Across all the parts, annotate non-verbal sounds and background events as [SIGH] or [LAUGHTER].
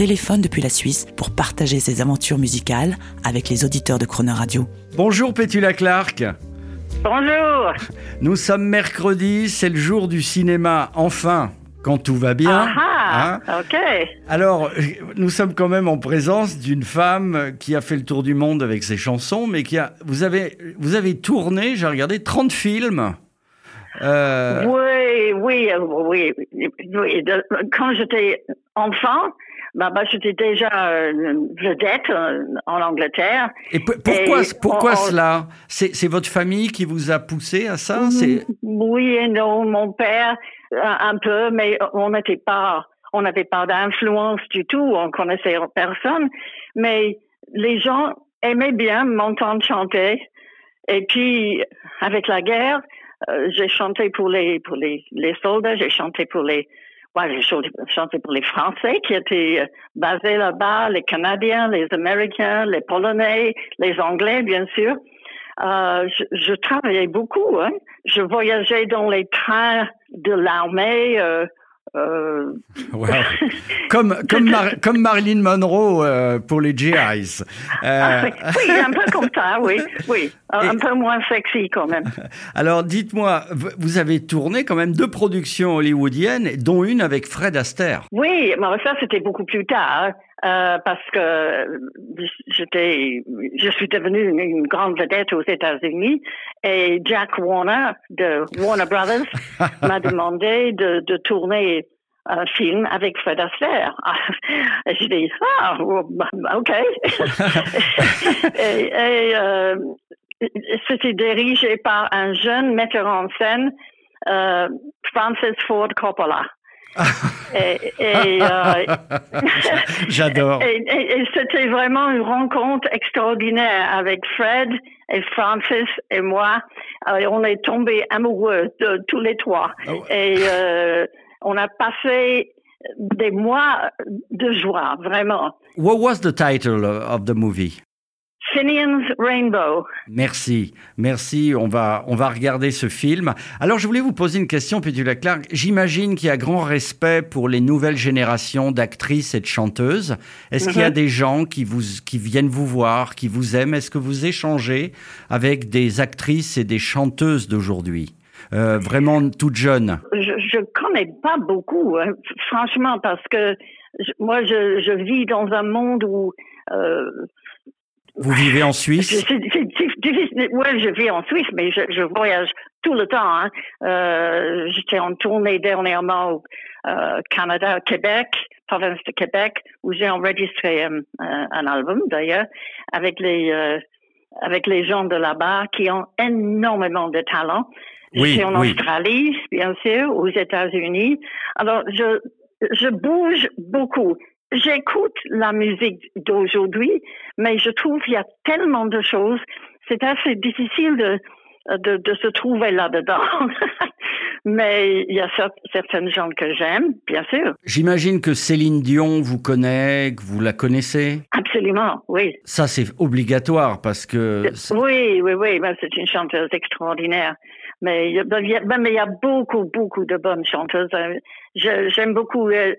téléphone depuis la Suisse pour partager ses aventures musicales avec les auditeurs de Croner Radio. Bonjour Pétula Clark. Bonjour. Nous sommes mercredi, c'est le jour du cinéma, enfin, quand tout va bien. Ah, Hein ok. Alors, nous sommes quand même en présence d'une femme qui a fait le tour du monde avec ses chansons, mais qui a. Vous avez, vous avez tourné, j'ai regardé, 30 films. Euh, Oui, oui, euh, oui, oui. De- quand j'étais enfant, bah, bah, j'étais déjà euh, vedette euh, en Angleterre. et pourquoi, Et pourquoi on- cela? C'est votre famille qui vous a poussé à ça? C'est Oui et non, mon père un, un peu, mais on n'était pas, on n'avait pas d'influence du tout, on connaissait personne, mais les gens aimaient bien m'entendre chanter. Et puis avec la guerre, euh, j'ai chanté pour les pour les, les soldats, j'ai chanté pour les ouais, j'ai chanté, pour les Français qui étaient euh, basés là-bas, les Canadiens, les Américains, les Polonais, les Anglais, bien sûr. Euh, je, je travaillais beaucoup. Hein. Je voyageais dans les trains de l'armée. Euh, euh, Wow. [LAUGHS] comme, comme, Mar- comme Marilyn Monroe euh, pour les GIs. ah, Euh, oui, un peu comme ça, oui, oui, [LAUGHS] un, Et- peu moins sexy quand même. [LAUGHS] alors, dites-moi, vous avez tourné quand même deux productions hollywoodiennes, dont une avec Fred Astaire. Oui, mais ça c'était beaucoup plus tard. Euh, parce que j'étais, je suis devenue une, une grande vedette aux États-Unis et Jack Warner de Warner Brothers [LAUGHS] m'a demandé de, de tourner un film avec Fred Astaire. [LAUGHS] Et je dis ah bah, ok. [LAUGHS] et et, euh, c'était dirigé par un jeune metteur en scène, euh, Francis Ford Coppola. Et, et, euh, [LAUGHS] J'adore. et, c'était vraiment une rencontre extraordinaire avec Fred et Francis et moi. Euh, on est tombés amoureux de tous les trois. Oh. Et euh, on a passé des mois de joie, vraiment. What was the title of the movie? Finian's Rainbow. Merci, merci. On va, on va regarder ce film. Alors, je voulais vous poser une question, Pétula Clark. J'imagine qu'il y a grand respect pour les nouvelles générations d'actrices et de chanteuses. Est-ce qu'il y a Mhm. des gens qui vous, qui viennent vous voir, qui vous aiment? Est-ce que vous échangez avec des actrices et des chanteuses d'aujourd'hui? Euh, Vraiment toutes jeunes. Je, je connais pas beaucoup, hein, franchement, parce que je- moi, je, je vis dans un monde où euh, Vous vivez en C'est Suisse c'est- c'est difficile. Ouais, je vis en Suisse, mais je, je voyage tout le temps. Hein. Euh, J'étais en tournée dernièrement au euh, Canada, Québec, province de Québec, où j'ai enregistré euh, un, album d'ailleurs avec les avec les gens de là-bas qui ont énormément de talent. Oui, J'étais en oui. Australie, bien sûr, aux États-Unis. Alors, je, je bouge beaucoup. J'écoute la musique d'aujourd'hui, mais je trouve qu'il y a tellement de choses. C'est assez difficile de, de, de se trouver là-dedans. [LAUGHS] mais il y a cer- certaines gens que j'aime, bien sûr. J'imagine que Céline Dion vous connaît, que vous la connaissez. Absolument, oui. Ça, c'est obligatoire parce que... Oui, oui, oui, ben, c'est une chanteuse extraordinaire. Mais il y a- ben, il y a, ben, y a beaucoup, beaucoup de bonnes chanteuses. Euh, J'aime beaucoup, euh,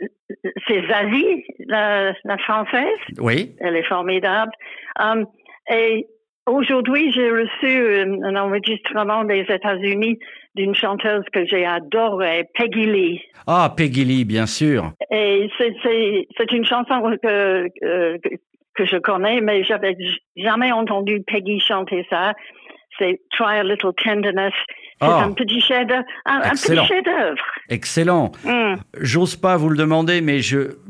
c'est Zazie, la, la française. Oui, Elle est formidable. Um, et aujourd'hui, j'ai reçu un, un enregistrement des États-Unis d'une chanteuse que j'ai adorée, Peggy Lee. Ah, Peggy Lee, bien sûr. Et c'est- une chanson que, que, que je connais, mais j'avais jamais entendu Peggy chanter ça. C'est Try a Little Tenderness. C'est Ah. un petit chef-d'œuvre. Un, un petit Excellent. Hmm. J'ose pas vous le demander, mais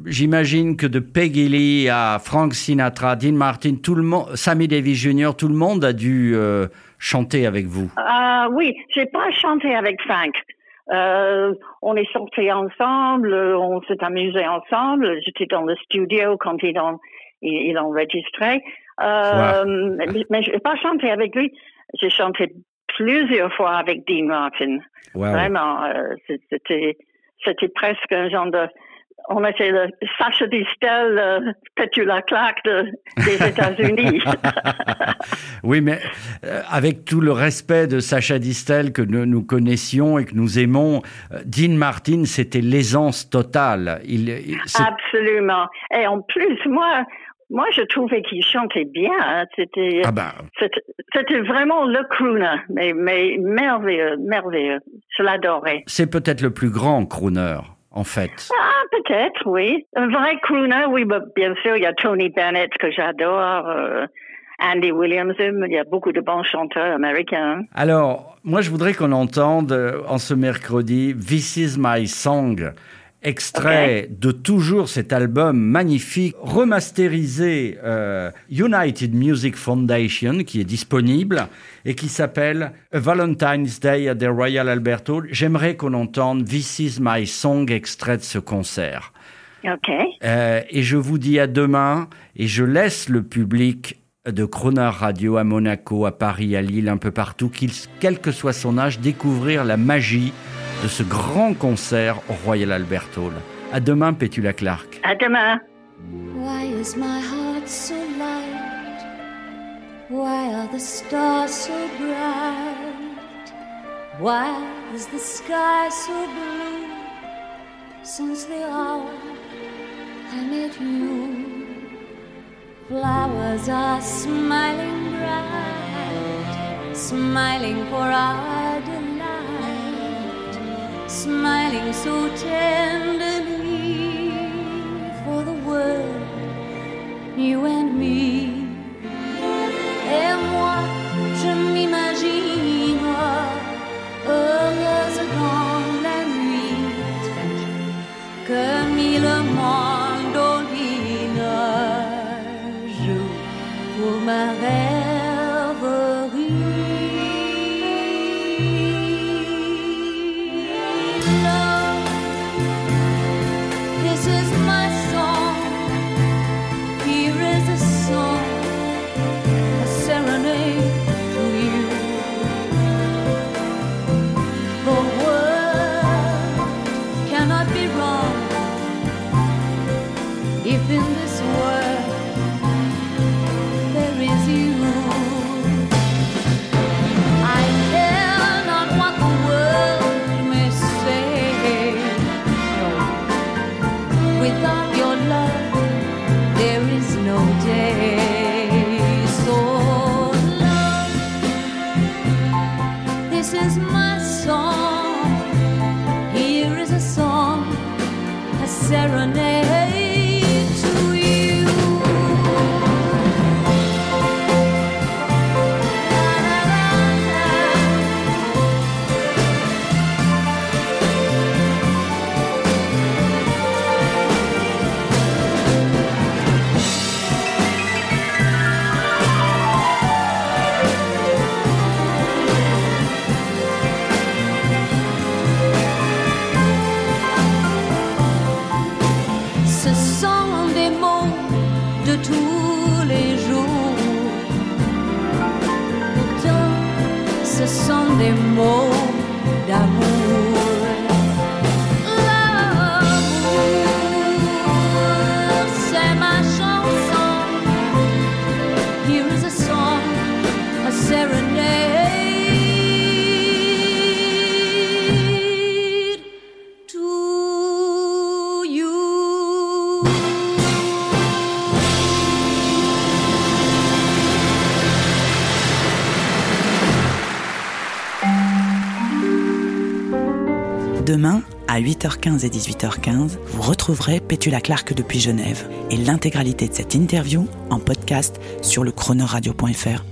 j'imagine que de Peggy Lee à Frank Sinatra, Dean Martin, tout le monde, Sammy Davis Jr., tout le monde a dû euh, chanter avec vous. Ah oui, j'ai pas chanté avec Frank. Euh, on est sortis ensemble, on s'est amusé ensemble. J'étais dans le studio quand il, en, il, il enregistrait. Euh, mais, mais je n'ai pas chanté avec lui. J'ai chanté plusieurs fois avec Dean Martin. Wow. Vraiment, euh, c'était c'était presque un genre de on était le Sacha Distel, euh, Petula Clark de, des [LAUGHS] États-Unis. [LAUGHS] oui, mais euh, avec tout le respect de Sacha Distel que nous, nous connaissions et que nous aimons, Dean Martin, c'était l'aisance totale. Il, il- c'est- Absolument. Et en plus, moi, moi, je trouvais qu'il chantait bien. hein. C'était, ah ben, c'était, c'était vraiment le crooner, mais, mais merveilleux, merveilleux. Je l'adorais. c'est peut-être le plus grand crooner, en fait. Ah, peut-être, oui. Un vrai crooner, oui, bah, bien sûr, il y a Tony Bennett que j'adore, euh, Andy Williams, il y a beaucoup de bons chanteurs américains. Alors, moi, je voudrais qu'on entende euh, en ce mercredi This is my song, extrait de toujours cet album magnifique, remasterisé euh, United Music Foundation, qui est disponible et qui s'appelle A Valentine's Day at the Royal Albert Hall. J'aimerais qu'on entende This is my song, extrait de ce concert. OK. Euh, et je vous dis à demain et je laisse le public de Croner Radio à Monaco, à Paris, à Lille, un peu partout, qu'il, quel que soit son âge, découvrir la magie de ce grand concert au Royal Albert Hall. À demain, Pétula Clark. À demain. Why is my heart so light? Why are the stars so bright? Why is the sky so blue? Since the hour I met you, flowers are smiling bright, smiling for delight, smiling so tenderly for the world, you and me. Et moi, je m'imagine heureuse dans la nuit, tranquille, comme il mandoline joue pour ma rêverie. Serenade anymore d'amour. 8h15 et 18h15, vous retrouverez Pétula Clark depuis Genève et l'intégralité de cette interview en podcast sur le chronoradio.fr.